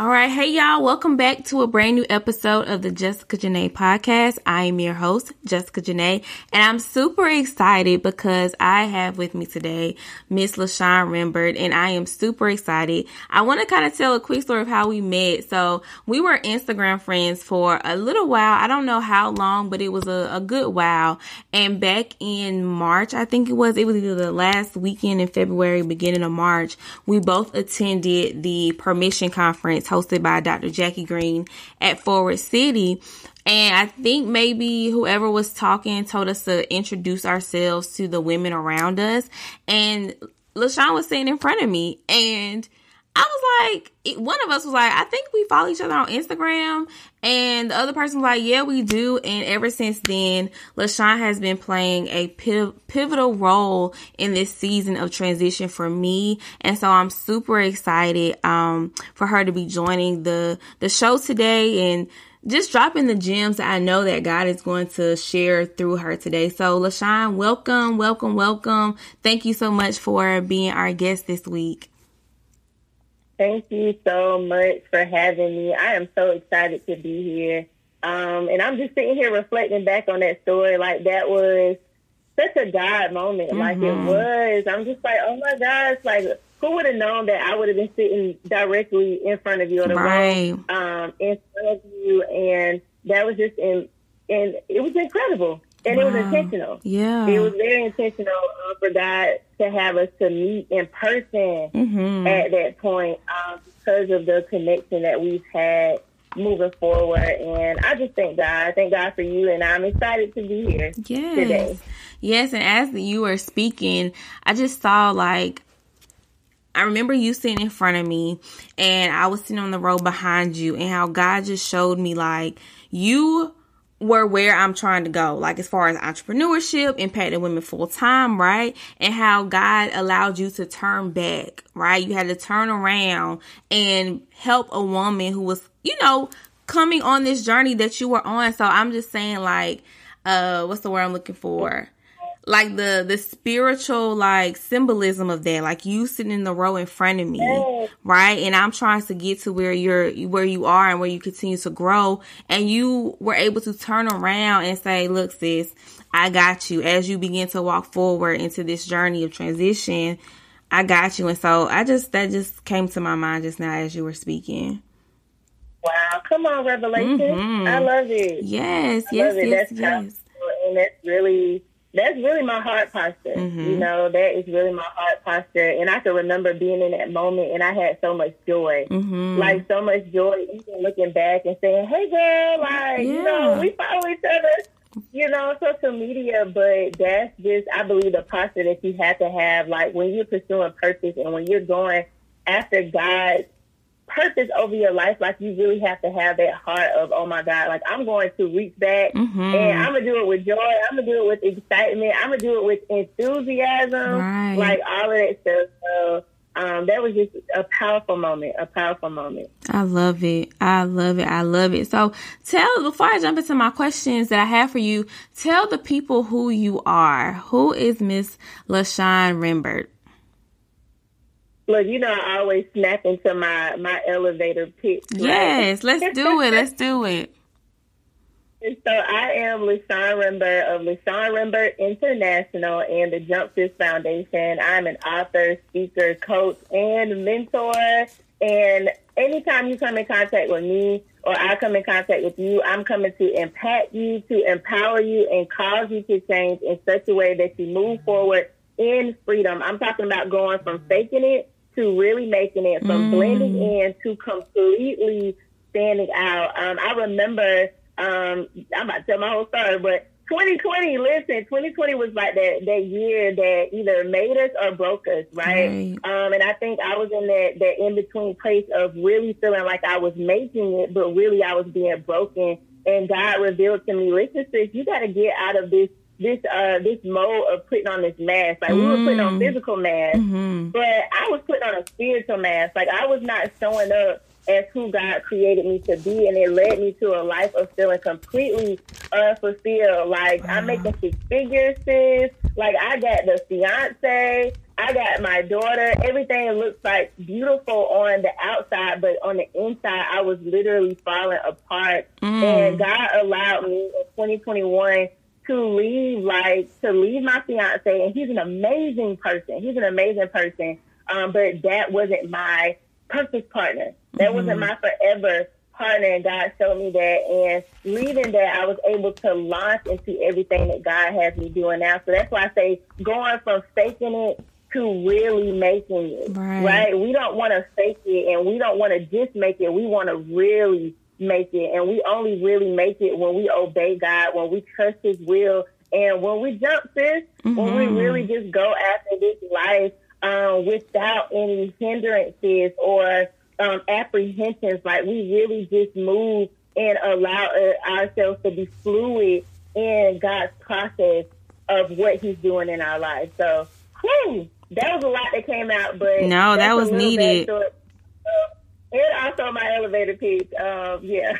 All right. Hey, y'all. Welcome back to a brand new episode of the Jessica Janae podcast. I am your host, Jessica Janae, and I'm super excited because I have with me today Miss LaShawn Rembert, and I am super excited. I want to kind of tell a quick story of how we met. So we were Instagram friends for a little while. I don't know how long, but it was a, a good while. And back in March, I think it was, it was either the last weekend in February, beginning of March, we both attended the permission conference hosted by Dr. Jackie Green at Forward City. And I think maybe whoever was talking told us to introduce ourselves to the women around us. And LaShawn was sitting in front of me and I was like, one of us was like, I think we follow each other on Instagram. And the other person was like, yeah, we do. And ever since then, LaShawn has been playing a pivotal role in this season of transition for me. And so I'm super excited, um, for her to be joining the, the show today and just dropping the gems that I know that God is going to share through her today. So LaShawn, welcome, welcome, welcome. Thank you so much for being our guest this week. Thank you so much for having me. I am so excited to be here. Um, and I'm just sitting here reflecting back on that story. Like that was such a God moment. Mm-hmm. Like it mm-hmm. was. I'm just like, oh my gosh, like who would have known that I would have been sitting directly in front of you on the right. road, um, in front of you, and that was just in, and it was incredible and wow. it was intentional. Yeah, it was very intentional uh, for God to have us to meet in person mm-hmm. at that point um, because of the connection that we've had moving forward. And I just thank God. Thank God for you, and I'm excited to be here yes. today. Yes, and as you were speaking, I just saw like I remember you sitting in front of me and I was sitting on the row behind you and how God just showed me like you were where I'm trying to go, like as far as entrepreneurship, impacting women full time, right? And how God allowed you to turn back, right? You had to turn around and help a woman who was, you know, coming on this journey that you were on. So I'm just saying, like, uh, what's the word I'm looking for? Like the the spiritual like symbolism of that. Like you sitting in the row in front of me right? And i'm trying to get to where you're where you are and where you continue to grow. And you were able to turn around and say look sis i got you. As you begin to walk forward into this journey of transition i got you. And so i just that just came to my mind just now as you were speaking. Wow. Come on revelation. Mm-hmm. i love it. Yes I yes yes that's yes. and that's really that's really my heart posture. Mm-hmm. You know, that is really my heart posture. And I can remember being in that moment and I had so much joy. Mm-hmm. Like so much joy, even looking back and saying, Hey girl, like, yeah. you know, we follow each other, you know, social media, but that's just I believe the posture that you have to have, like when you're pursuing purpose and when you're going after God purpose over your life, like you really have to have that heart of, oh my God, like I'm going to reach back mm-hmm. and I'm gonna do it with joy. I'm gonna do it with excitement. I'm gonna do it with enthusiasm, right. like all of that stuff. So um, that was just a powerful moment, a powerful moment. I love it. I love it. I love it. So tell, before I jump into my questions that I have for you, tell the people who you are. Who is Miss LaShawn Rembert? Look, you know, I always snap into my my elevator pitch. Right? Yes, let's do it. Let's do it. And so I am LaShawn Rembert of LaShawn Rembert International and the Jump Sis Foundation. I'm an author, speaker, coach, and mentor. And anytime you come in contact with me or I come in contact with you, I'm coming to impact you, to empower you, and cause you to change in such a way that you move forward in freedom. I'm talking about going from faking it to really making it from mm. blending in to completely standing out. Um, I remember, um, I'm about to tell my whole story, but 2020, listen, 2020 was like that, that year that either made us or broke us, right? right. Um, and I think I was in that, that in between place of really feeling like I was making it, but really I was being broken. And God revealed to me, listen, sis, you got to get out of this this uh this mode of putting on this mask. Like mm. we were putting on mm. physical mask, mm-hmm. but I was putting on a spiritual mask. Like I was not showing up as who God created me to be, and it led me to a life of feeling completely unfulfilled. Like wow. I'm making six figures, sis. Like I got the fiance. I got my daughter. Everything looks like beautiful on the outside, but on the inside, I was literally falling apart. Mm. And God allowed me in 2021 to leave, like to leave my fiance, and he's an amazing person. He's an amazing person. Um, but that wasn't my perfect partner. That mm-hmm. wasn't my forever partner. And God showed me that. And leaving that, I was able to launch into everything that God has me doing now. So that's why I say going from faking it to really making it. Right. right? We don't want to fake it and we don't want to just make it. We want to really make it. And we only really make it when we obey God, when we trust His will, and when we jump, sis, mm-hmm. when we mm-hmm. really just go after this life um, without any hindrances or um, apprehensions. Like we really just move and allow uh, ourselves to be fluid in God's process of what He's doing in our lives. So, whew, that was a lot that came out, but no, that was needed. And also my elevator pitch. Um, yeah.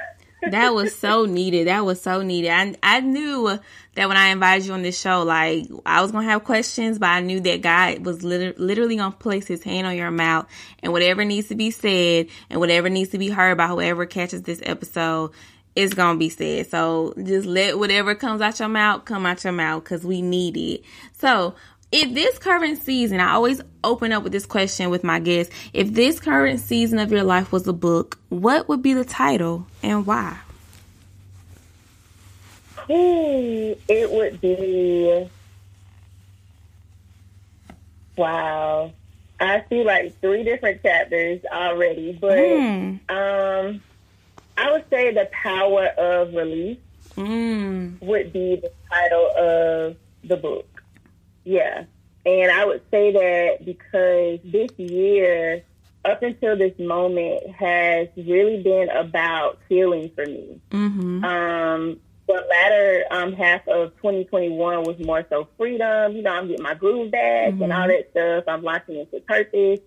that was so needed. That was so needed. I I knew that when I invited you on this show, like I was gonna have questions, but I knew that God was liter- literally gonna place His hand on your mouth, and whatever needs to be said, and whatever needs to be heard by whoever catches this episode, is gonna be said. So just let whatever comes out your mouth come out your mouth, cause we need it. So if this current season, I always open up with this question with my guests. If this current season of your life was a book, what would be the title and why? Hmm, it would be. Wow. I see like three different chapters already, but mm. um, I would say the power of release mm. would be the title of the book. Yeah. And I would say that because this year, up until this moment, has really been about healing for me. Mm-hmm. Um, the latter um, half of 2021 was more so freedom. You know, I'm getting my groove back mm-hmm. and all that stuff. I'm launching into purpose.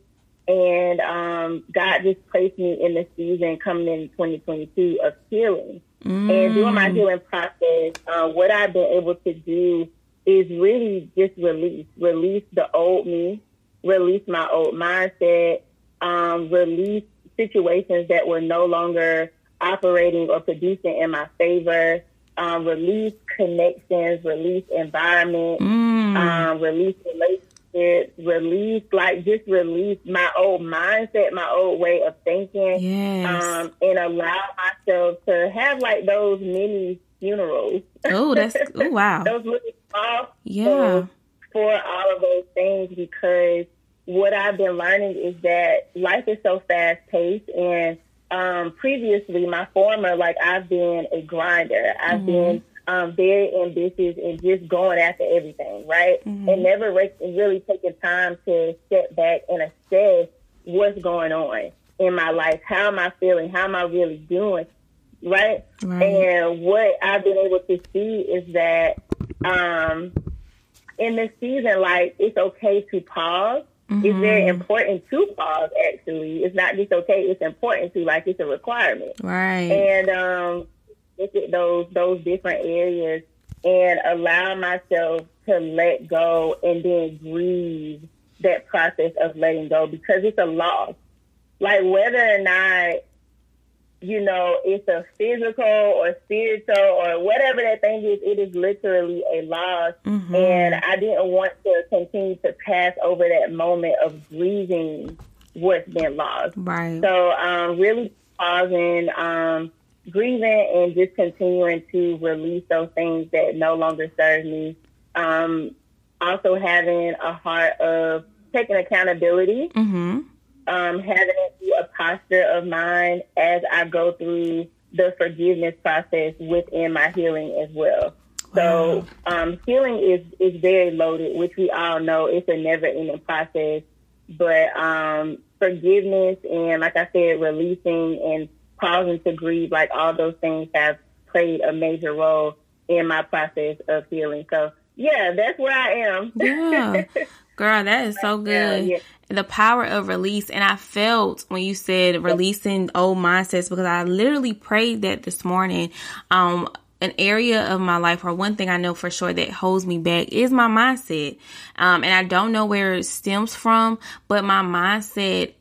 And um, God just placed me in the season coming in 2022 of healing. Mm. And during my healing process, uh, what I've been able to do is really just release, release the old me, release my old mindset, um, release situations that were no longer operating or producing in my favor, um, release connections, release environment, mm. um, release relationships, release like just release my old mindset, my old way of thinking, yes. um, and allow myself to have like those mini funerals. Oh, that's oh wow. those really small yeah. for all of those things because what I've been learning is that life is so fast paced and um, previously my former like I've been a grinder. I've mm-hmm. been um, very ambitious and just going after everything, right? Mm-hmm. And never re- really taking time to step back and assess what's going on in my life. How am I feeling? How am I really doing? right? right? And what I've been able to see is that um, in this season, like it's okay to pause. Mm-hmm. It's very important to pause. Actually, it's not just okay; it's important to like it's a requirement, right? And um, look at those those different areas and allow myself to let go and then grieve that process of letting go because it's a loss. Like whether or not you know, it's a physical or spiritual or whatever that thing is, it is literally a loss. Mm-hmm. And I didn't want to continue to pass over that moment of grieving what's been lost. Right. So, um, really pausing, um, grieving and just continuing to release those things that no longer serve me. Um, also having a heart of taking accountability. Mm-hmm um, having it be a posture of mind as I go through the forgiveness process within my healing as well. So um, healing is is very loaded, which we all know it's a never ending process. But um, forgiveness and, like I said, releasing and pausing to grieve, like all those things have played a major role in my process of healing. So yeah, that's where I am. Yeah. Girl, that is so good. Yeah, yeah. The power of release. And I felt when you said releasing old mindsets because I literally prayed that this morning. Um, an area of my life or one thing I know for sure that holds me back is my mindset. Um, and I don't know where it stems from, but my mindset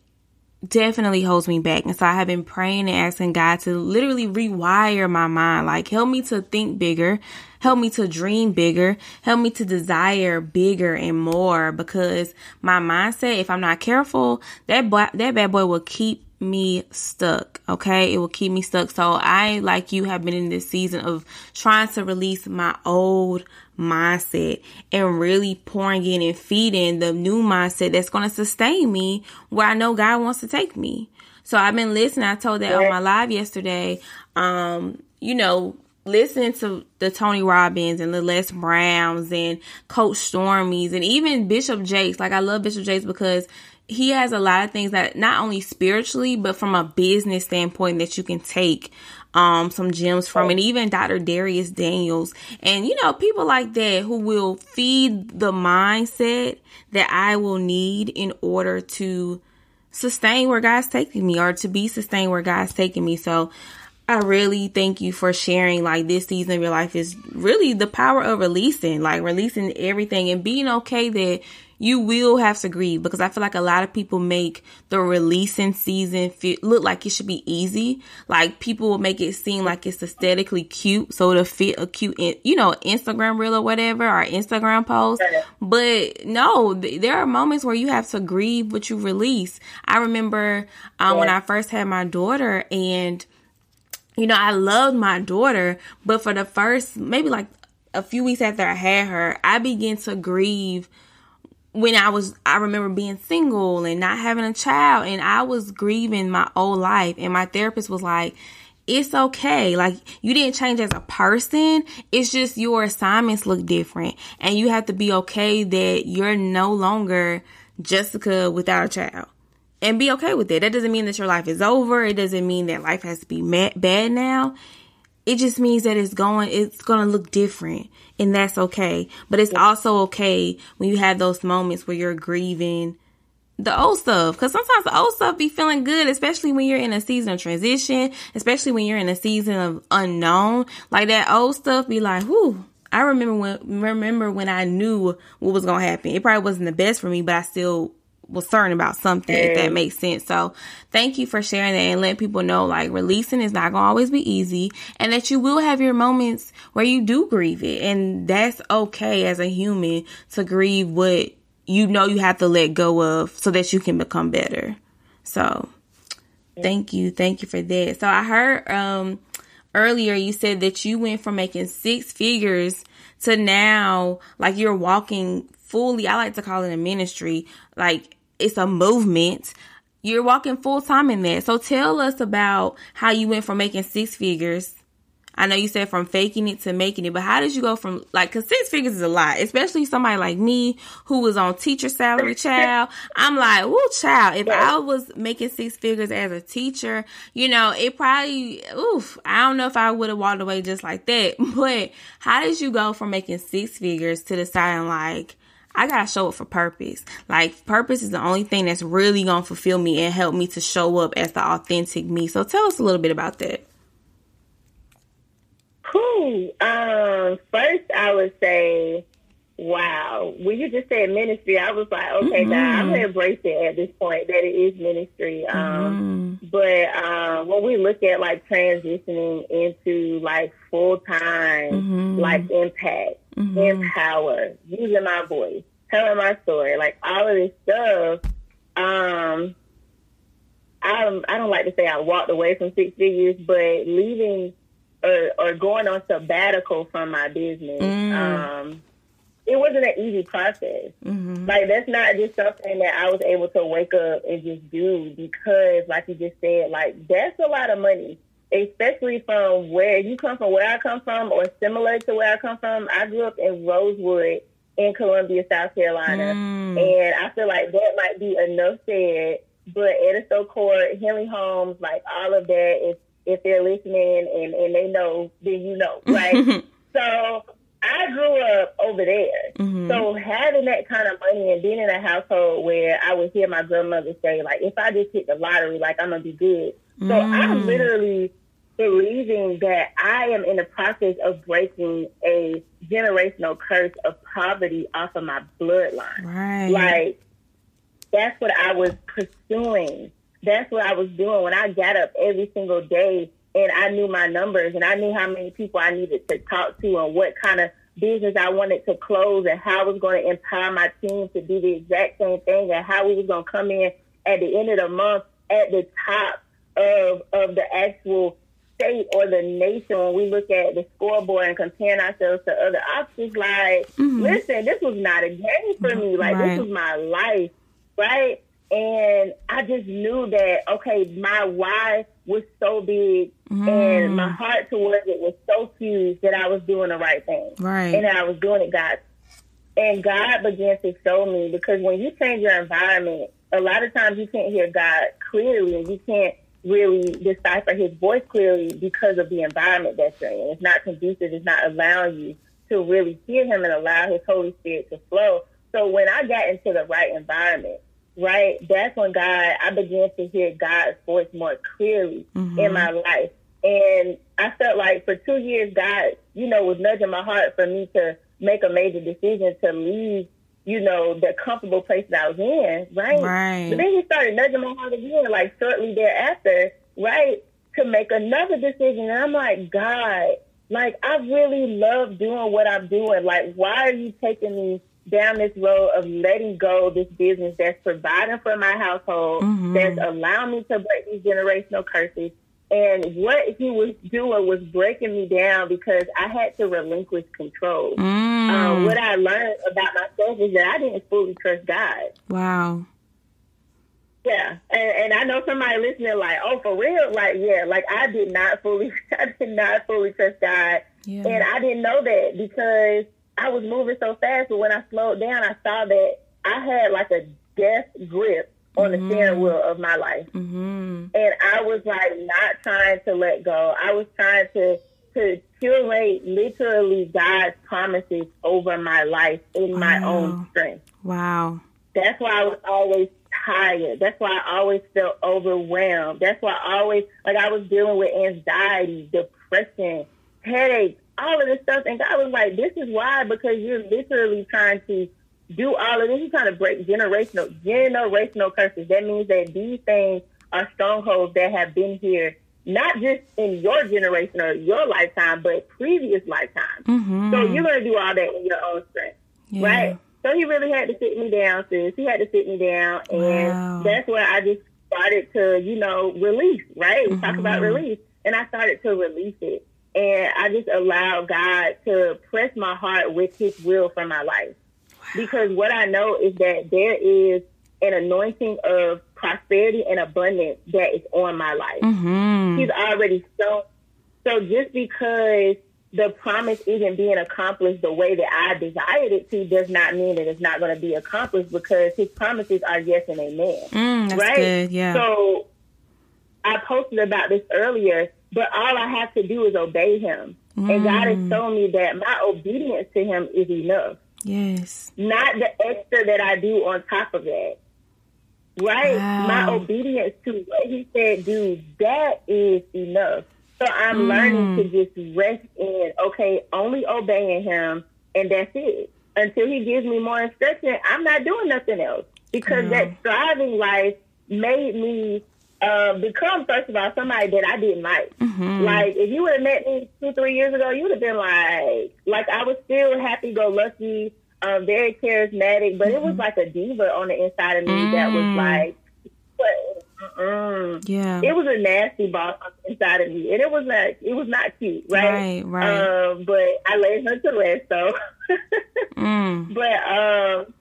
definitely holds me back. And so I have been praying and asking God to literally rewire my mind. Like help me to think bigger, help me to dream bigger, help me to desire bigger and more because my mindset, if I'm not careful, that boy, that bad boy will keep me stuck. Okay. It will keep me stuck. So I, like you, have been in this season of trying to release my old mindset and really pouring in and feeding the new mindset that's going to sustain me where I know God wants to take me. So I've been listening. I told that on my live yesterday. Um, you know, listening to the Tony Robbins and the Les Browns and Coach Stormies and even Bishop Jakes. Like I love Bishop Jakes because he has a lot of things that not only spiritually but from a business standpoint that you can take um, some gems from, and even Dr. Dharius Daniels, and you know, people like that who will feed the mindset that I will need in order to sustain where God's taking me or to be sustained where God's taking me. So, I really thank you for sharing like this season of your life is really the power of releasing, like releasing everything and being okay that you will have to grieve because I feel like a lot of people make the releasing season fit, look like it should be easy. Like people will make it seem like it's aesthetically cute, so to fit a cute, you know, Instagram reel or whatever or Instagram post. But no, th- there are moments where you have to grieve what you release. I remember um, yeah. when I first had my daughter and you know, I loved my daughter, but for the first maybe like a few weeks after I had her, I began to grieve when I was, I remember being single and not having a child, and I was grieving my old life. And my therapist was like, it's okay. Like, you didn't change as a person. It's just your assignments look different. And you have to be okay that you're no longer Jessica without a child and be okay with it. That doesn't mean that your life is over. It doesn't mean that life has to be bad now. It just means that it's going, it's going to look different and that's okay. But it's also okay when you have those moments where you're grieving the old stuff. Cause sometimes the old stuff be feeling good, especially when you're in a season of transition, especially when you're in a season of unknown. Like that old stuff be like, whoo, I remember when, remember when I knew what was going to happen. It probably wasn't the best for me, but I still was certain about something, if that makes sense. So thank you for sharing that and letting people know like releasing is not gonna always be easy and that you will have your moments where you do grieve it. And that's okay as a human to grieve what you know you have to let go of so that you can become better. So thank you. Thank you for that. So I heard um earlier you said that you went from making six figures to now like you're walking fully I like to call it a ministry like it's a movement. You're walking full time in that. So tell us about how you went from making six figures. I know you said from faking it to making it, but how did you go from like, cause six figures is a lot, especially somebody like me who was on teacher salary, child. I'm like, woo, child, if I was making six figures as a teacher, you know, it probably, oof, I don't know if I would have walked away just like that, but how did you go from making six figures to deciding like, I gotta show up for purpose. Like purpose is the only thing that's really gonna fulfill me and help me to show up as the authentic me. So tell us a little bit about that. Cool. Um, first I would say, wow. When you just said ministry, I was like, okay, mm-hmm. God, I'm gonna embrace it at this point that it is ministry. Um, mm-hmm. but um, when we look at like transitioning into like full time, mm-hmm. like impact mm-hmm. empower, using my voice, telling my story, like all of this stuff. Um, I I don't like to say I walked away from six figures, but leaving or or going on sabbatical from my business, mm. um, it wasn't an easy process. Mm-hmm. Like that's not just something that I was able to wake up and just do because, like you just said, like that's a lot of money especially from where you come from, where I come from, or similar to where I come from. I grew up in Rosewood in Columbia, South Carolina, mm. and I feel like that might be enough said. But Edisto Court, Hendley Homes, like all of that, if if they're listening and and they know, then you know, right? so I grew up over there. Mm-hmm. So having that kind of money and being in a household where I would hear my grandmother say, like, if I just hit the lottery, like I'm gonna be good. So mm. I literally believing that I am in the process of breaking a generational curse of poverty off of my bloodline. Right. Like, that's what I was pursuing. That's what I was doing when I got up every single day and I knew my numbers and I knew how many people I needed to talk to and what kind of business I wanted to close and how I was going to empower my team to do the exact same thing and how we was going to come in at the end of the month at the top of of the actual state or the nation when we look at the scoreboard and comparing ourselves to other options like mm-hmm. listen this was not a game for me like right. this was my life right and I just knew that, okay, my why was so big mm. and my heart towards it was so huge that I was doing the right thing. Right. And I was doing it God. And God began to show me because when you change your environment, a lot of times you can't hear God clearly and you can't really decipher his voice clearly because of the environment that you're in. It's not conducive, it's not allowing you to really hear him and allow his Holy Spirit to flow. So when I got into the right environment, right? That's when God, I began to hear God's voice more clearly mm-hmm. in my life. And I felt like for two years, God, you know, was nudging my heart for me to make a major decision to leave, you know, the comfortable place that I was in, right? Right. But then he started nudging my heart again, like shortly thereafter, right? To make another decision. And I'm like, God, like, I really love doing what I'm doing. Like, why are you taking me down this road of letting go this business that's providing for my household, mm-hmm. that's allowing me to break these generational curses. And what he was doing was breaking me down because I had to relinquish control. Mm. Um, what I learned about myself is that I didn't fully trust God. Wow. Yeah, and, and I know somebody listening like, oh, for real? Like, yeah, like I did not fully, I did not fully trust God, yeah. and I didn't know that because I was moving so fast, but when I slowed down, I saw that I had like a death grip on mm-hmm. the steering wheel of my life, mm-hmm. and I was like not trying to let go. I was trying to to curate literally God's promises over my life in wow. my own strength. Wow. That's why I was always tired. That's why I always felt overwhelmed. That's why I always like I was dealing with anxiety, depression, headaches, all of this stuff. And God was like, this is why, because you're literally trying to do all of this. You're trying to break generational, generational curses. That means that these things are strongholds that have been here, not just in your generation or your lifetime, but previous lifetimes. Mm-hmm. So you're going to do all that in your own strength, yeah. right? So he really had to sit me down, sis. He had to sit me down. And wow. that's where I just started to, you know, release, right? Mm-hmm. Talk about release. And I started to release it. And I just allowed God to press my heart with his will for my life. Because what I know is that there is an anointing of prosperity and abundance that is on my life. Mm-hmm. He's already shown. So just because the promise isn't being accomplished the way that I desired it to does not mean that it's not going to be accomplished because his promises are yes and amen. Mm, right? Good, yeah. So I posted about this earlier but all I have to do is obey him. Mm. And God has shown me that my obedience to him is enough. Yes. Not the extra that I do on top of that. Right? Wow. My obedience to what he said do, that is enough. So I'm mm. learning to just rest in, okay, only obeying him, and that's it. Until he gives me more instruction, I'm not doing nothing else. Because that striving life made me uh, become first of all somebody that I didn't like. Mm-hmm. Like if you would have met me two three years ago, you would have been like like I was still happy go lucky, um, very charismatic, but mm-hmm. it was mm-hmm. like a diva on the inside of me mm-hmm. that was mm. like. But, yeah, it was a nasty boss inside of me, and it was not. It was not cute, right? Right, right. Um, but I laid her to rest, so. mm. But um,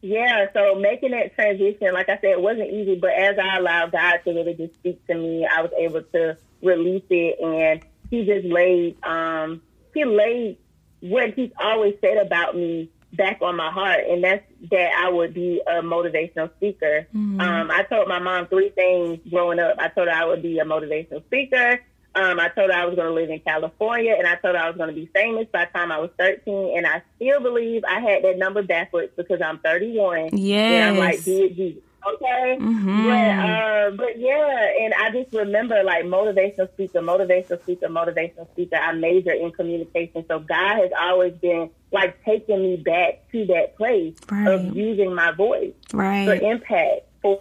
yeah, so making that transition, like I said, it wasn't easy, but as I allowed God to really just speak to me, I was able to release it and he just laid um he laid what he's always said about me back on my heart and that's that I would be a motivational speaker. Mm-hmm. Um I told my mom three things growing up. I told her I would be a motivational speaker. Um, I told her I was going to live in California, and I told her I was going to be famous by the time I was 13. And I still believe I had that number backwards because I'm 31. Yeah. And I'm like, did Jesus. Okay, mm-hmm. but uh, but yeah, and I just remember like motivational speaker, motivational speaker, motivational speaker. I major in communication, so God has always been like taking me back to that place right. of using my voice right. for impact, for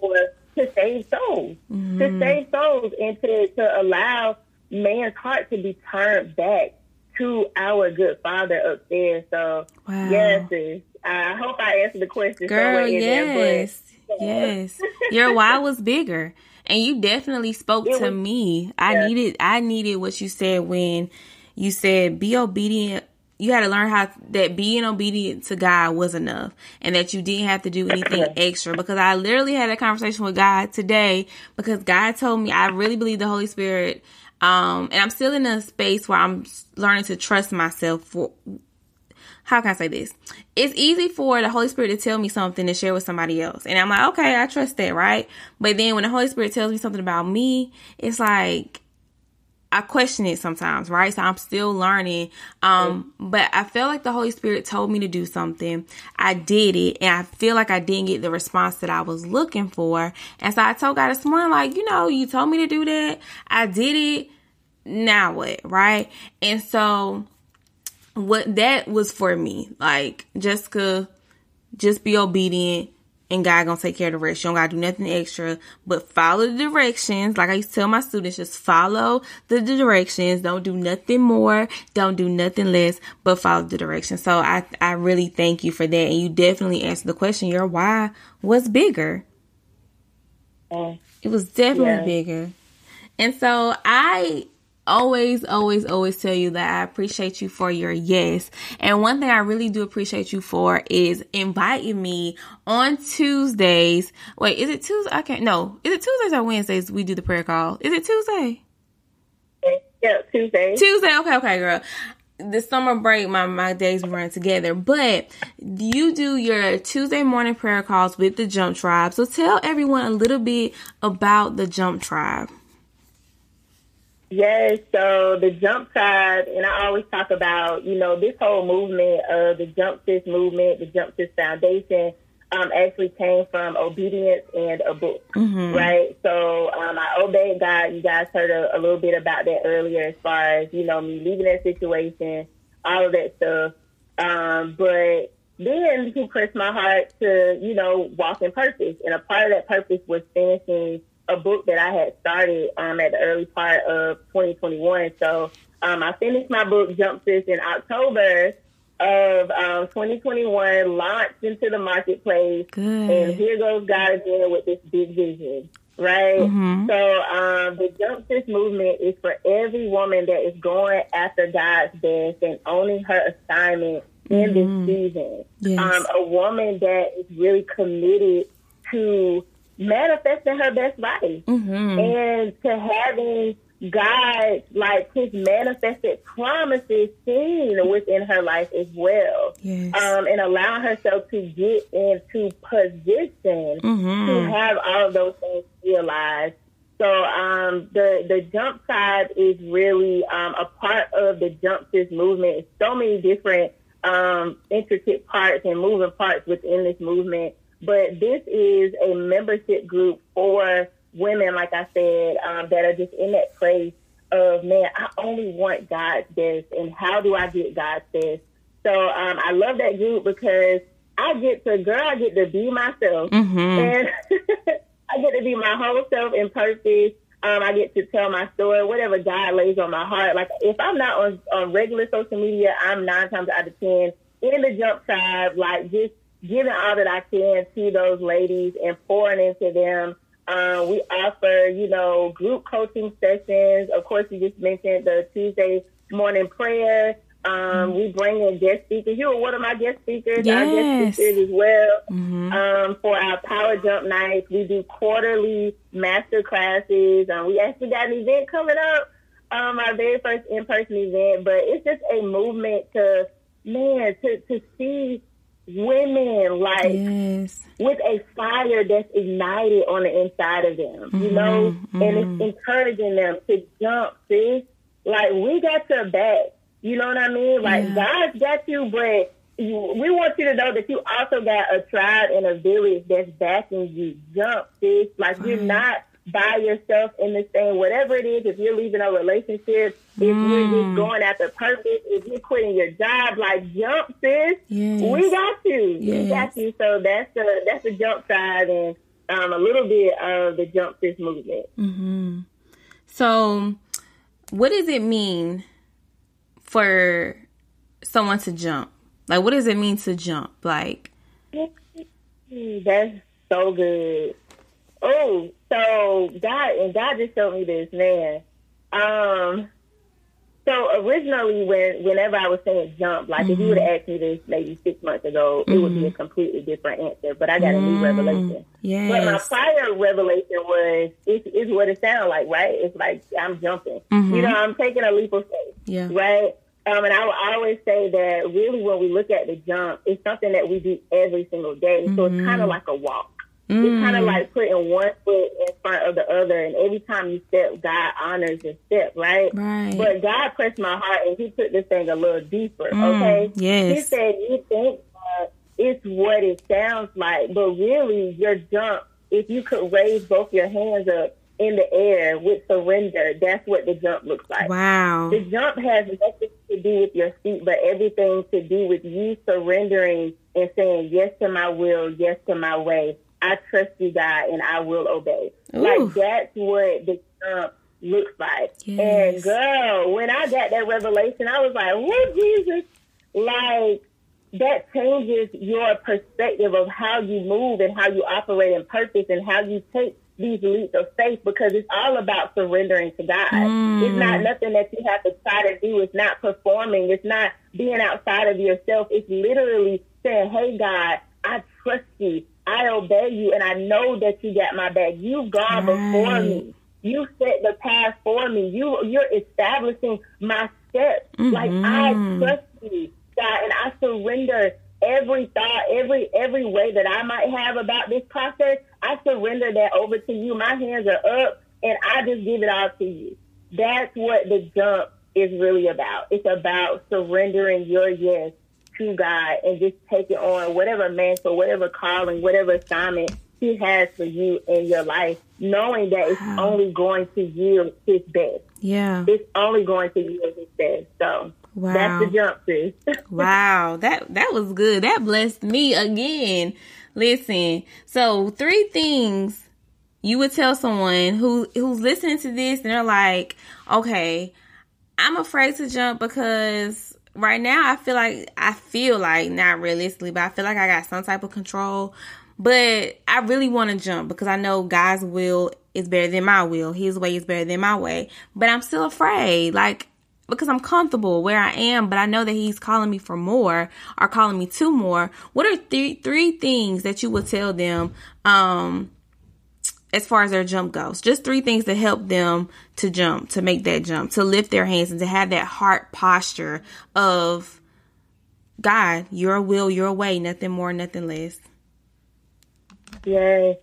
to save souls, mm-hmm. to save souls, and to to allow man's heart to be turned back to our good Father up there. So wow. yes, I hope I answered the question. Girl, yes. There, but, yes. Your why was bigger. And you definitely spoke to was, me. I yeah. needed I needed what you said when you said be obedient you had to learn how that being obedient to God was enough and that you didn't have to do anything extra because I literally had a conversation with God today because God told me I really believe the Holy Spirit um and I'm still in a space where I'm learning to trust myself for how can I say this? It's easy for the Holy Spirit to tell me something to share with somebody else. And I'm like, okay, I trust that, right? But then when the Holy Spirit tells me something about me, it's like, I question it sometimes, right? So I'm still learning. Um, but I feel like the Holy Spirit told me to do something. I did it and I feel like I didn't get the response that I was looking for. And so I told God this morning, like, you know, you told me to do that. I did it. Now what? Right. And so what that was for me. Like Jessica, just be obedient and God gonna take care of the rest. You don't gotta do nothing extra, but follow the directions. Like I used to tell my students, just follow the directions. Don't do nothing more. Don't do nothing less, but follow the directions. So I, I really thank you for that. And you definitely answered the question. Your why was bigger. it was definitely yeah. bigger. And so I always, always, always tell you that I appreciate you for your yes. And one thing I really do appreciate you for is inviting me on Tuesdays. Wait, is it Tuesday? I can't, no. Is it Tuesdays or Wednesdays we do the prayer call? Is it Tuesday? Yeah, Tuesday. Tuesday. Okay, okay, girl. The summer break, my, my days run together, but you do your Tuesday morning prayer calls with the Jump Tribe. So tell everyone a little bit about the Jump Tribe. Yes, so the jump tribe, and I always talk about, you know, this whole movement of the jump sis movement, the jump sis foundation, um, actually came from obedience and a book, mm-hmm. right? So um, I obeyed God. You guys heard a, a, little bit about that earlier, as far as you know, me leaving that situation, all of that stuff. Um, but then He pressed my heart to, you know, walk in purpose, and a part of that purpose was finishing a book that I had started um, at the early part of 2021. So um, I finished my book, Jump Sis, in October of um, 2021, launched into the marketplace. Good. And here goes God again with this big vision, right? Mm-hmm. So um, the Jump Sis movement is for every woman that is going after God's best and owning her assignment in mm-hmm. this season. Yes. Um, a woman that is really committed to manifesting her best life mm-hmm. and to having God, like his manifested promises seen within her life as well. Yes. Um, and allowing herself to get into position mm-hmm. to have all of those things realized. So um, the the jump side is really um, a part of the jump sis movement. so many different um, intricate parts and moving parts within this movement. But this is a membership group for women, like I said, um, that are just in that place of, man, I only want God's best. And how do I get God's best? So um, I love that group because I get to, girl, I get to be myself. Mm-hmm. And I get to be my whole self in purpose. Um, I get to tell my story, whatever God lays on my heart. Like if I'm not on, on regular social media, I'm nine times out of ten in the jump tribe, like just giving all that I can to those ladies and pouring into them. Um, we offer, you know, group coaching sessions. Of course, you just mentioned the Tuesday morning prayer. Um, mm-hmm. We bring in guest speakers. You were one of my guest speakers. Yes. Our guest speakers as well. Mm-hmm. Um, for our Power Jump nights, we do quarterly master classes. Um, we actually got an event coming up, um, our very first in-person event. But it's just a movement to, man, to to see women like yes. with a fire that's ignited on the inside of them, mm-hmm, you know, mm-hmm. and it's mm-hmm. encouraging them to jump, sis. Like we got your back. You know what I mean? Like yeah. God's got you, but you, we want you to know that you also got a tribe and a village that's backing you. Jump, sis. Like you're not by yourself in this thing. Whatever it is, if you're leaving a relationship, if Mm. you're just going after purpose, if you're quitting your job, like jump, sis. Yes. We got you. We got you. So that's the that's the jump side and um, a little bit of the jump sis movement. Mm-hmm. So, what does it mean for someone to jump? Like, what does it mean to jump? Like, Mm, That's so good. Oh, so God and God just showed me this, man. Um, so originally, when whenever I was saying jump, like if you would mm-hmm. have asked me this maybe six months ago, it would be a mm-hmm. completely different answer. But I got a new revelation. Mm, but my prior revelation was it's, it's what it sounds like, right? It's like I'm jumping. You know, mm-hmm. I'm taking a leap of faith yeah, right? Um, and I will always say that really when we look at the jump, it's something that we do every single day. So it's kind of like a walk. It's kind of like putting one foot in front of the other, and every time you step, God honors your step, right? right, But God pressed my heart, and He put this thing a little deeper. Okay, Yes. He said, "You think uh, it's what it sounds like, but really, your jump. If you could raise both your hands up in the air with surrender, that's what the jump looks like." wow, The jump has nothing to do with your feet, but everything to do with you surrendering and saying yes to my will, yes to my way. I trust you, God, and I will obey. Ooh. Like that's what the jump looks like. Yes. And girl, when I got that revelation, I was like, "What Jesus?" Like that changes your perspective of how you move and how you operate in purpose and how you take these leaps of faith because it's all about surrendering to God. Mm. It's not nothing that you have to try to do. It's not performing. It's not being outside of yourself. It's literally saying, Hey God, I trust you. I obey you and I know that you got my back. You've gone before me. You set the path for me. You you're establishing my steps. Mm-hmm. Like I trust you, God, and I surrender every thought, every every way that I might have about this process. I surrender that over to you. My hands are up, and I just give it all to you. That's what the jump is really about. It's about surrendering your yes to God and just take it on whatever mantle, whatever calling, whatever assignment He has for you in your life, knowing that it's Wow. only going to yield His best. yeah, It's only going to yield His best. So wow. that's the jump, sis. Wow, that that was good. That blessed me again. Listen, so three things you would tell someone who who's listening to this and they're like, "Okay, I'm afraid to jump because right now I feel like I feel like not realistically, but I feel like I got some type of control. But I really want to jump because I know God's will is better than my will. His way is better than my way. But I'm still afraid. Like because I'm comfortable where I am, but I know that he's calling me for more or calling me to more. What are three three things that you would tell them um as far as their jump goes? Just three things to help them to jump, to make that jump, to lift their hands and to have that heart posture of God, your will, your way, nothing more, nothing less. Yes.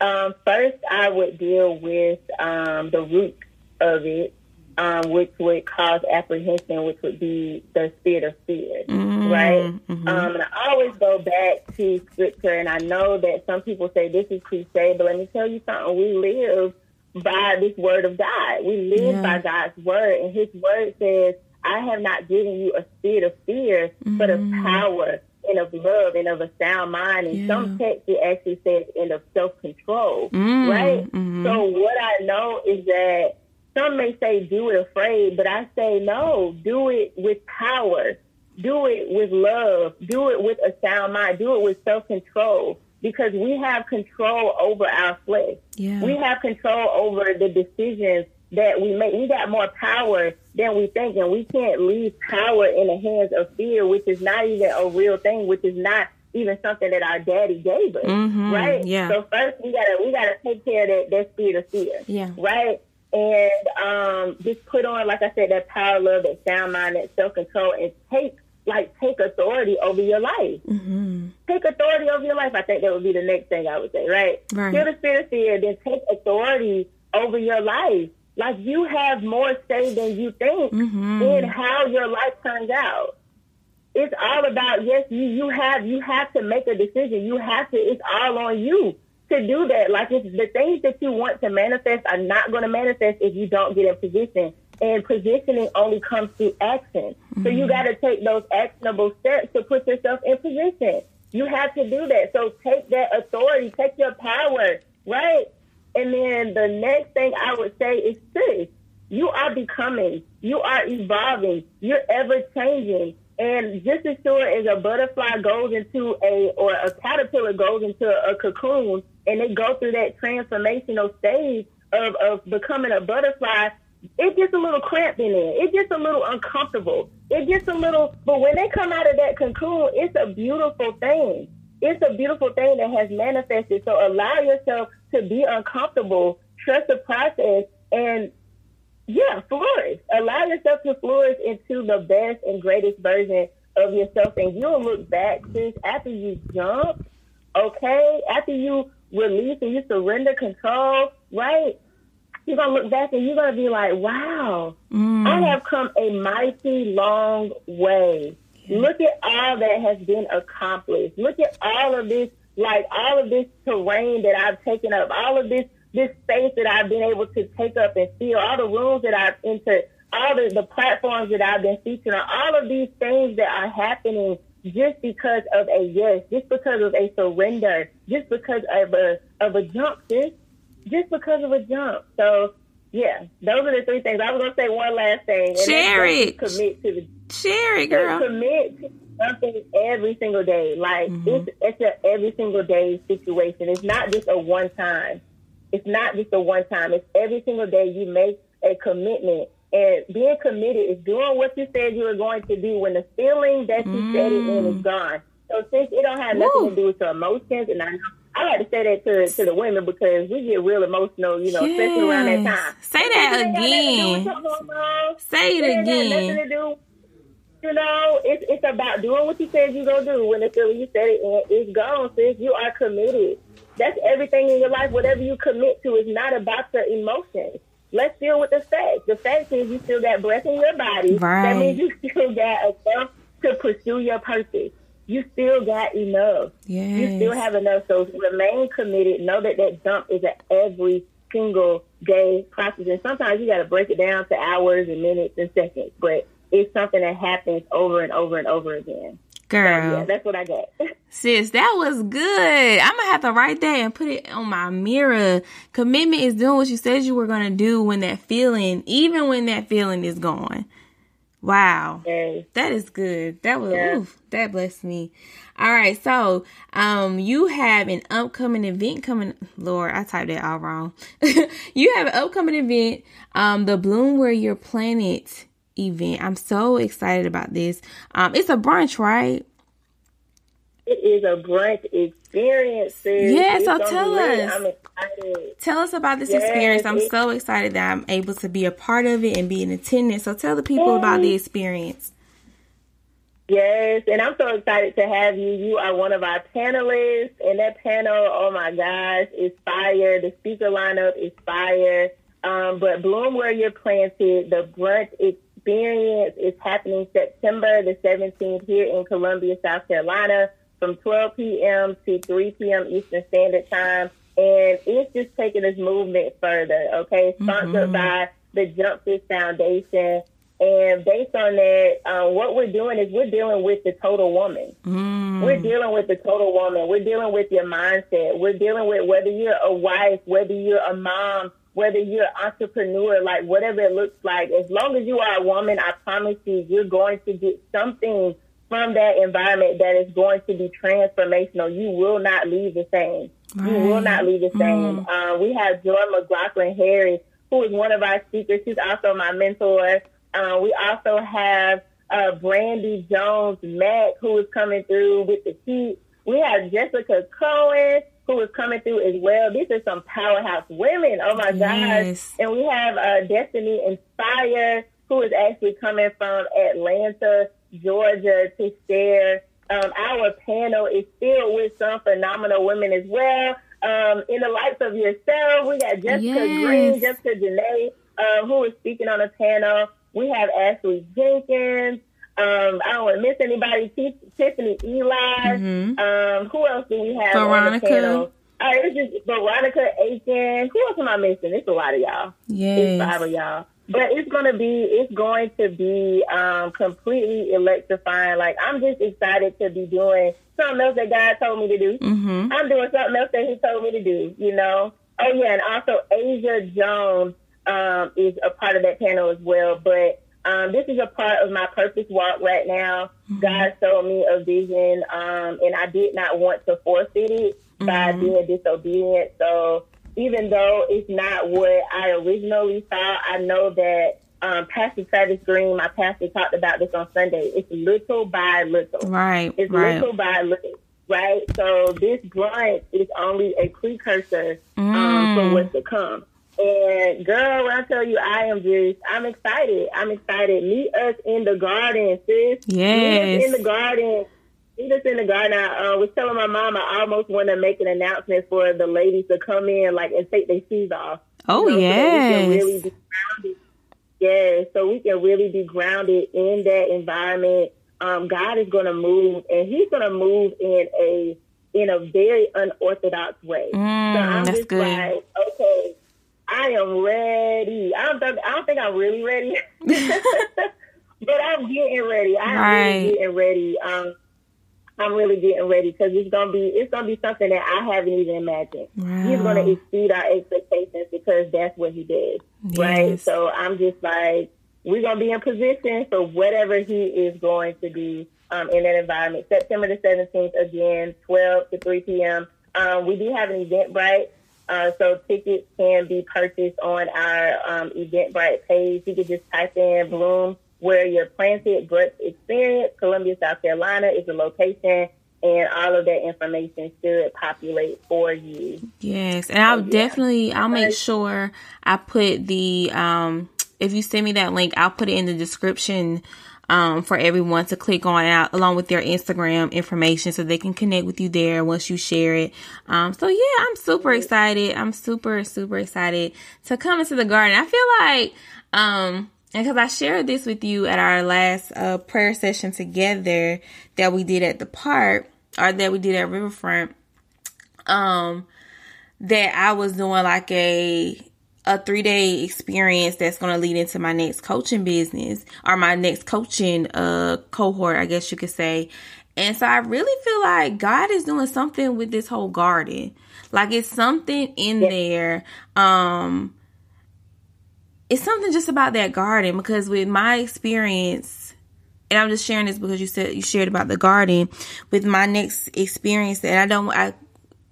Um, first, I would deal with um, the root of it, um, which would cause apprehension, which would be the spirit of fear, right? Um, and I always go back to scripture, and I know that some people say this is cliche, but let me tell you something. We live by this word of God. We live Yeah. by God's word, and His word says, "I have not given you a spirit of fear, but of power." And of love and of a sound mind. And some Yeah. text it actually says and of self control. Mm, Right? mhm. So what I know is that some may say do it afraid, but I say no, do it with power. Do it with love. Do it with a sound mind. Do it with self control. Because we have control over our flesh. Yeah. We have control over the decisions that we make. We got more power than we think, and we can't leave power in the hands of fear, which is not even a real thing, which is not even something that our daddy gave us. Mhm, Right? yeah. So first we gotta we gotta take care of that, that spirit of fear. Yeah. Right? And um just put on, like I said, that power, love, that sound mind, that self control and take like take authority over your life. Mm-hmm. Take authority over your life. I think that would be the next thing I would say, right? Right. Kill the spirit of fear, then take authority over your life. Like you have more say than you think Mhm. in how your life turns out. it's all about yes, you you have you have to make a decision. You have to. It's all on you to do that. Like it's, the things that you want to manifest are not going to manifest if you don't get in position. And positioning only comes through action. Mm-hmm. So you mm-hmm. got to take those actionable steps to put yourself in position. You have to do that. So take that authority, take your power, right? And then the next thing I would say is this. You are becoming, you are evolving, you're ever changing. And just as sure as a butterfly goes into a, or a caterpillar goes into a cocoon and they go through that transformational stage of, of becoming a butterfly, it gets a little cramped in there. It gets a little uncomfortable. It gets a little, but when they come out of that cocoon, it's a beautiful thing. It's a beautiful thing that has manifested. So allow yourself to be uncomfortable, trust the process, and yeah, flourish. Allow yourself to flourish into the best and greatest version of yourself. And you'll look back, sis, after you jump, okay, after you release and you surrender control, right? You're going to look back and you're going to be like, wow, mm. I have come a mighty long way. Look at all that has been accomplished. Look at all of this, like all of this terrain that I've taken up, all of this this space that I've been able to take up and feel, all the rooms that I've entered, all the, the platforms that I've been featured on, all of these things that are happening just because of a yes, just because of a surrender, just because of a of a jump, sis, just because of a jump. So yeah, those are the three things. I was gonna say one last thing. Share it. Commit to the share it, girl. Commit to something every single day. Like mm-hmm. it's it's a every single day situation. It's not just a one time. It's not just a one time. It's every single day you make a commitment. And being committed is doing what you said you were going to do when the feeling that you mm. said it in is mm. gone. So since it don't have nothing Woo. to do with your emotions, and I I like to say that to to the women because we get real emotional, you know, yes. especially around that time. Say that again. Say it again. Nothing to do. You know, it's it's about doing what you said you're gonna do. When the feeling you said it and it's gone, Since you are committed. That's everything in your life. Whatever you commit to is not about your emotions. Let's deal with the facts. The fact is you still got breath in your body. Right. That means you still got enough to pursue your purpose. You still got enough. Yes. You still have enough. So remain committed. Know that that jump is an every single day process. And sometimes you got to break it down to hours and minutes and seconds. But it's something that happens over and over and over again. Girl. So, yeah, that's what I got. Sis, that was good. I'm gonna have to write that and put it on my mirror. Commitment is doing what you said you were gonna do when that feeling, even when that feeling is gone. Wow. Yes. That is good. That was yeah. oof, that blessed me. All right, so um you have an upcoming event coming Lord, I typed that all wrong. you have an upcoming event, um, the Bloom Where You're Planted event. I'm so excited about this. Um, it's a brunch, right? It is a brunch experience. Sis. Yeah, so tell us. I'm excited. Tell us about this yes, experience. I'm so excited that I'm able to be a part of it and be in attendance. So tell the people yes. about the experience. Yes, and I'm so excited to have you. You are one of our panelists, and that panel, oh my gosh, is fire. The speaker lineup is fire. Um, but Bloom Where You're Planted, the brunch experience experience is happening September the 17th here in Columbia, South Carolina from 12 p.m. to 3 p.m. Eastern Standard Time. And it's just taking this movement further, okay? Sponsored mm-hmm. by the Jump Sis Foundation. And based on that, um, what we're doing is we're dealing with the total woman. Mm. We're dealing with the total woman. We're dealing with your mindset. We're dealing with whether you're a wife, whether you're a mom, whether you're an entrepreneur, like whatever it looks like, as long as you are a woman, I promise you, you're going to get something from that environment that is going to be transformational. You will not leave the same. Right. You will not leave the same. Mm. Uh, we have Joy McLaughlin Harris, who is one of our speakers. She's also my mentor. Uh, we also have uh, Brandy Jones Mack, who is coming through with the heat. We have Jessica Cohen who is coming through as well. These are some powerhouse women. Oh my yes. gosh. And we have uh, Destiny Inspire, who is actually coming from Atlanta, Georgia to share. Um, our panel is filled with some phenomenal women as well. Um, in the likes of yourself, we got Jessica yes. Green, Jessica Janae, um, who is speaking on the panel. We have Ashley Jenkins. Um, I don't want to miss anybody. Tiffany Eli. Mm-hmm. Um, who else do we have Veronica. on the panel? Uh, it's just Veronica Aiken. Who else am I missing? It's a lot of y'all. Yeah, it's five of y'all. But it's gonna be it's going to be um, completely electrifying. Like I'm just excited to be doing something else that God told me to do. Mm-hmm. I'm doing something else that He told me to do. You know. Oh yeah, and also Asia Jones um, is a part of that panel as well. But um, this is a part of my purpose walk right now. Mm-hmm. God showed me a vision, um, and I did not want to forfeit it mm-hmm. by being disobedient. So even though it's not what I originally thought, I know that um, Pastor Travis Green, my pastor, talked about this on Sunday. It's little by little. Right. It's right. little by little. Right. So this grunt is only a precursor um, mm. for what's to come. And girl, when I tell you, I am just, I'm excited. I'm excited. Meet us in the garden, sis. Yes. In the garden. Meet us in the garden. I uh, was telling my mom I almost want to make an announcement for the ladies to come in, like, and take their shoes off. Oh, you know, yes. So really be grounded. Yeah, so we can really be grounded in that environment. Um, God is going to move, and He's going to move in a in a very unorthodox way. Mm, so I'm just good. like, okay, I am ready. I don't think I don't think I'm really ready, but I'm getting ready. I'm right. really getting ready. Um, I'm really getting ready because it's gonna be it's gonna be something that I haven't even imagined. Wow. He's gonna exceed our expectations because that's what he did, yes. right? So I'm just like we're gonna be in position for whatever he is going to do um, in that environment. September the 17th again, 12 to 3 p.m. Um, we do have an Eventbrite. Uh, so tickets can be purchased on our um, Eventbrite page. You can just type in Bloom where your planted growth experience, Columbia, South Carolina is the location and all of that information should populate for you. Yes, and I'll so, yeah. definitely I'll make sure I put the um if you send me that link, I'll put it in the description um, for everyone to click on out along with their Instagram information so they can connect with you there once you share it. Um, so yeah, I'm super excited. I'm super, super excited to come into the garden. I feel like, um, and because I shared this with you at our last uh, prayer session together that we did at the park or that we did at Riverfront, um, that I was doing like a a three day experience that's going to lead into my next coaching business or my next coaching uh cohort, I guess you could say. And so I really feel like God is doing something with this whole garden. Like it's something in there. Um it's something just about that garden because with my experience and I'm just sharing this because you said you shared about the garden with my next experience that I don't I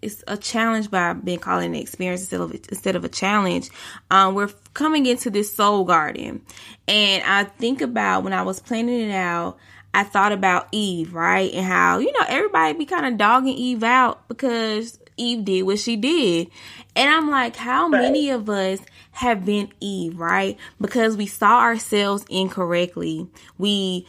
it's a challenge by being calling an experience instead of instead of a challenge. Um, we're coming into this soul garden, and I think about when I was planning it out. I thought about Eve, right, and how you know everybody be kind of dogging Eve out because Eve did what she did, and I'm like, how many of us have been Eve, right? Because we saw ourselves incorrectly. We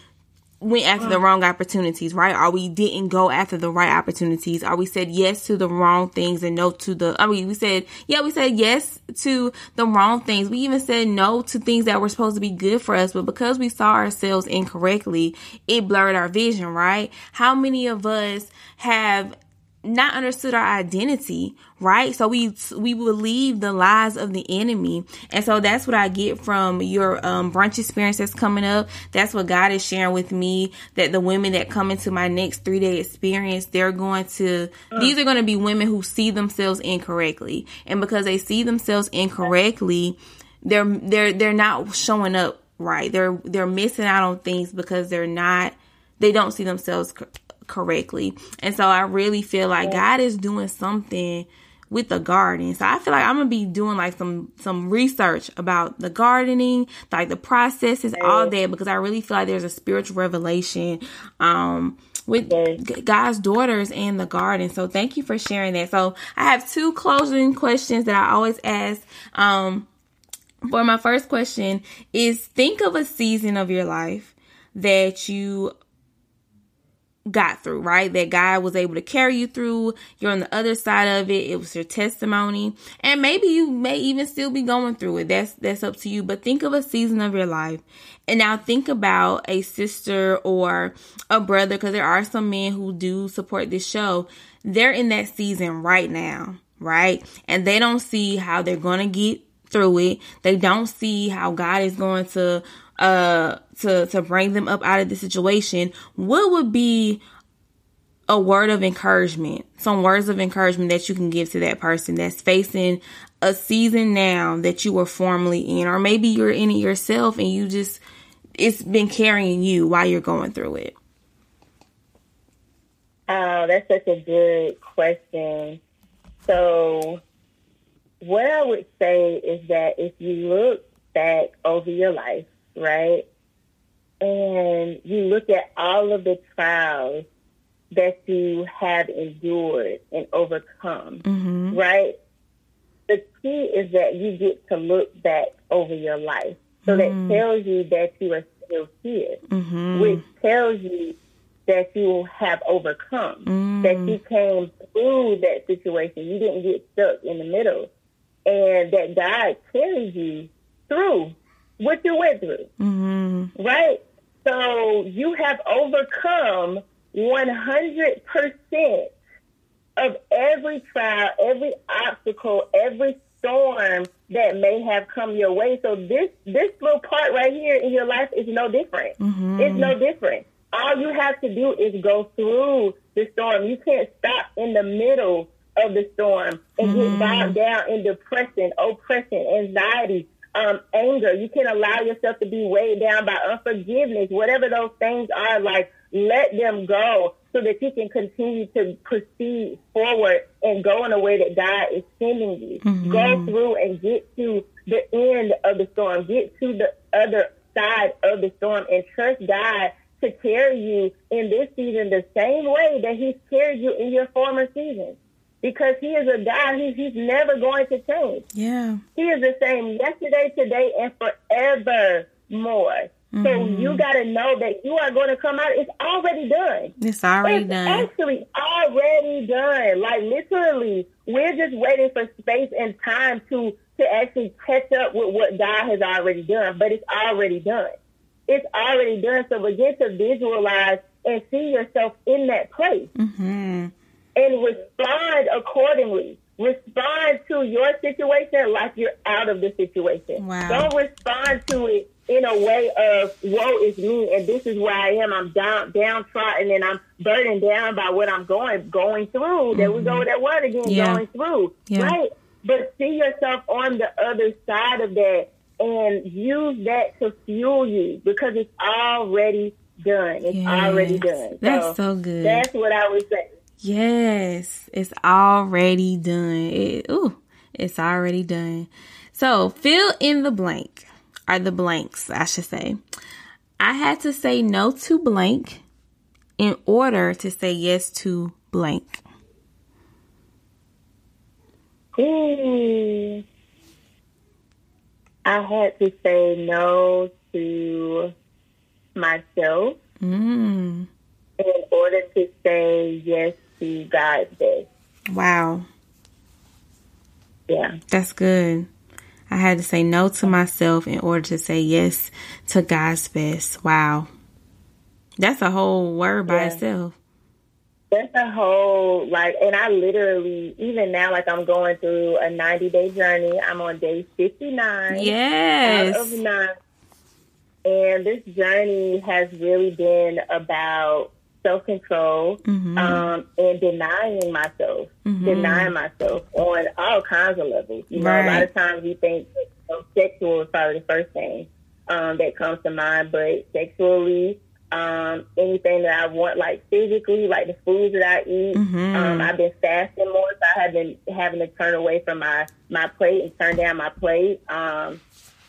went after the wrong opportunities, right? Or we didn't go after the right opportunities, or we said yes to the wrong things and no to the, I mean, we said, yeah, we said yes to the wrong things. We even said no to things that were supposed to be good for us, but because we saw ourselves incorrectly, it blurred our vision, right? How many of us have not understood our identity, right? So we we believe the lies of the enemy, and so that's what I get from your um, brunch experience that's coming up. That's what God is sharing with me. That the women that come into my next three day experience, they're going to uh. these are going to be women who see themselves incorrectly, and because they see themselves incorrectly, they're they're they're not showing up right. They're they're missing out on things because they're not they don't see themselves correctly. And so I really feel like God is doing something with the garden. So I feel like I'm gonna be doing like some some research about the gardening, like the processes, all that, because I really feel like there's a spiritual revelation um with God's daughters in the garden. So thank you for sharing that. So I have two closing questions that I always ask. Um for my first question is think of a season of your life that you got through, right? That God was able to carry you through. You're on the other side of it. It was your testimony. And maybe you may even still be going through it. That's that's up to you. But think of a season of your life. And now think about a sister or a brother because there are some men who do support this show. They're in that season right now, right? And they don't see how they're going to get through it. They don't see how God is going to uh to to bring them up out of the situation, what would be a word of encouragement, some words of encouragement that you can give to that person that's facing a season now that you were formerly in, or maybe you're in it yourself and you just it's been carrying you while you're going through it. Oh, that's such a good question. So, what I would say is that if you look back over your life right? And you look at all of the trials that you have endured and overcome, mm-hmm. right? The key is that you get to look back over your life. So mm-hmm. that tells you that you are still here, mm-hmm. which tells you that you have overcome, mm. that you came through that situation. You didn't get stuck in the middle, and that God carries you through what you went through, mm-hmm. right? So you have overcome 100% of every trial, every obstacle, every storm that may have come your way. So this this little part right here in your life is no different. Mm-hmm. It's no different. All you have to do is go through the storm. You can't stop in the middle of the storm and mm-hmm. get bogged down in depression, oppression, anxiety, um, anger. You can allow yourself to be weighed down by unforgiveness, whatever those things are. Like, let them go so that you can continue to proceed forward and go in a way that God is sending you. Mm-hmm. Go through and get to the end of the storm, get to the other side of the storm, and trust God to carry you in this season the same way that He's carried you in your former seasons because he is a God. He's, he's never going to change. Yeah. He is the same yesterday, today, and forever more. Mm-hmm. So you got to know that you are going to come out. It's already done. It's already it's done. Actually, already done. Like literally, we're just waiting for space and time to to actually catch up with what God has already done. But it's already done. It's already done. So begin to visualize and see yourself in that place. Mm-hmm and respond accordingly. Respond to your situation like you're out of the situation. Wow. Don't respond to it in a way of woe is me and this is where I am. I'm down downtrodden and I'm burdened down by what I'm going going through. Mm-hmm. There we go with that word again, yeah. going through. Yeah. Right? But see yourself on the other side of that and use that to fuel you because it's already done. It's yes. already done. That's so, so good. That's what I would say. Yes, it's already done. It, ooh, it's already done. So fill in the blank, or the blanks, I should say. I had to say no to blank in order to say yes to blank. Hmm. I had to say no to myself mm. in order to say yes God's best. Wow. Yeah. That's good. I had to say no to myself in order to say yes to God's best. Wow. That's a whole word by yeah. itself. That's a whole, like, and I literally, even now, like, I'm going through a 90 day journey. I'm on day 59. Yes. Out of nine. And this journey has really been about self control mm-hmm. um, and denying myself, mm-hmm. denying myself on all kinds of levels. You know, a lot of times we think you know, sexual is probably the first thing um, that comes to mind, but sexually, um, anything that I want, like physically, like the foods that I eat. Mm-hmm. Um, I've been fasting more, so I have been having to turn away from my my plate and turn down my plate. Um,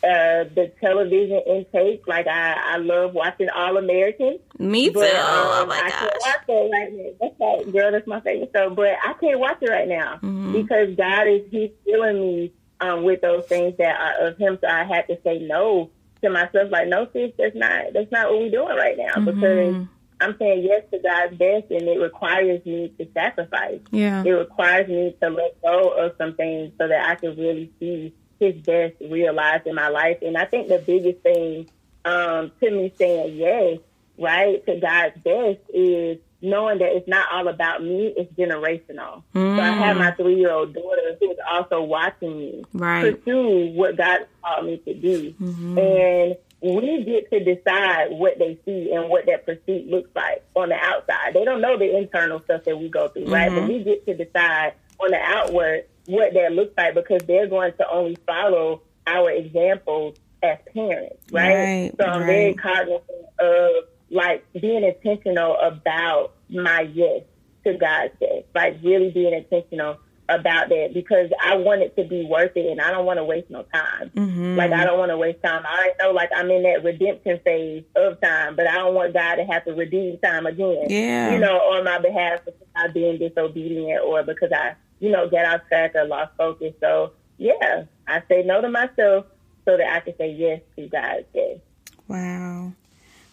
uh, the television intake. Like I, I love watching All American. Me too. But, um, oh my I gosh. can't watch it right now. That's right, girl. That's my favorite show. But I can't watch it right now mm-hmm. because God is He's filling me um, with those things that are of Him. So I had to say no to myself. Like, no, sis, that's not that's not what we're doing right now mm-hmm. because I'm saying yes to God's best, and it requires me to sacrifice. Yeah. It requires me to let go of some things so that I can really see His best realized in my life. And I think the biggest thing um, to me saying yes, right, to God's best is knowing that it's not all about me, it's generational. Mm. So I have my three year old daughter who's also watching me right. pursue what God called me to do. Mm-hmm. And we get to decide what they see and what that pursuit looks like on the outside. They don't know the internal stuff that we go through, mm-hmm. right? But mm-hmm. we get to decide on the outward what that looks like because they're going to only follow our examples as parents, right? right so I'm right. very cognizant of like being intentional about my yes to God's yes, like really being intentional about that because I want it to be worth it and I don't want to waste no time. Mm-hmm. Like I don't want to waste time. I know like I'm in that redemption phase of time, but I don't want God to have to redeem time again. Yeah. You know, on my behalf because I being disobedient or because I, you know, get off track or lost focus. So yeah, I say no to myself so that I can say yes to God's yes. Wow.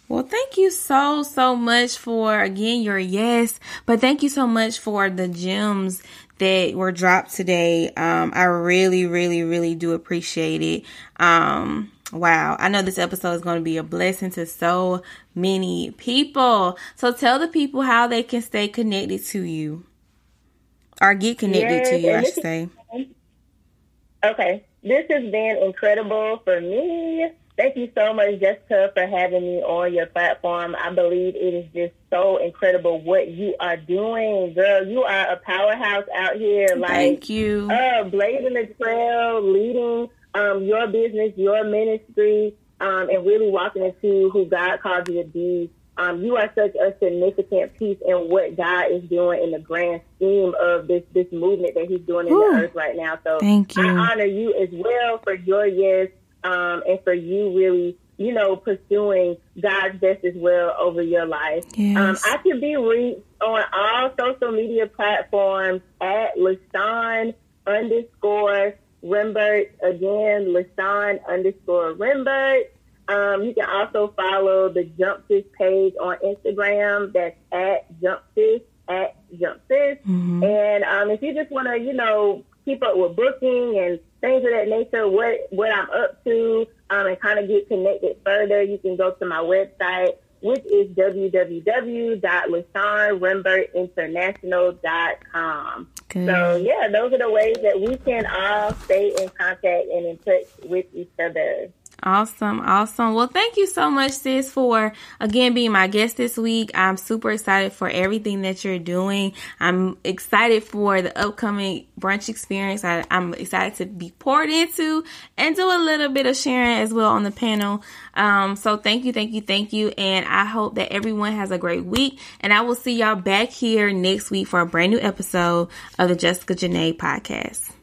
Well, thank you so, so much for again your yes, but thank you so much for the gems that were dropped today. Um, I really, really, really do appreciate it. Um, wow. I know this episode is going to be a blessing to so many people. So tell the people how they can stay connected to you or get connected yes, to you, I should say. Okay. This has been incredible for me. Thank you so much, Jessica, for having me on your platform. I believe it is just so incredible what you are doing, girl. You are a powerhouse out here. Like, Thank you. Uh, blazing the trail, leading um, your business, your ministry, um, and really walking into who God called you to be. Um, you are such a significant piece in what God is doing in the grand scheme of this this movement that He's doing in Ooh, the earth right now. So, thank you. I honor you as well for your yes um, and for you really, you know, pursuing God's best as well over your life. Yes. Um, I can be reached on all social media platforms at LaShawn underscore Rembert. Again, LaShawn underscore Rembert. Um, you can also follow the Jump Sis page on Instagram. That's at Jump Sis at Jump Sis. Mm-hmm. And um, if you just want to, you know, keep up with booking and things of that nature, what what I'm up to, um, and kind of get connected further, you can go to my website, which is www.lashawnrembertinternational.com. Good. So yeah, those are the ways that we can all stay in contact and in touch with each other. Awesome, awesome. Well, thank you so much, sis, for again being my guest this week. I'm super excited for everything that you're doing. I'm excited for the upcoming brunch experience. I, am excited to be poured into and do a little bit of sharing as well on the panel. Um, so thank you, thank you, thank you. And I hope that everyone has a great week. And I will see y'all back here next week for a brand new episode of the Jessica Janae podcast.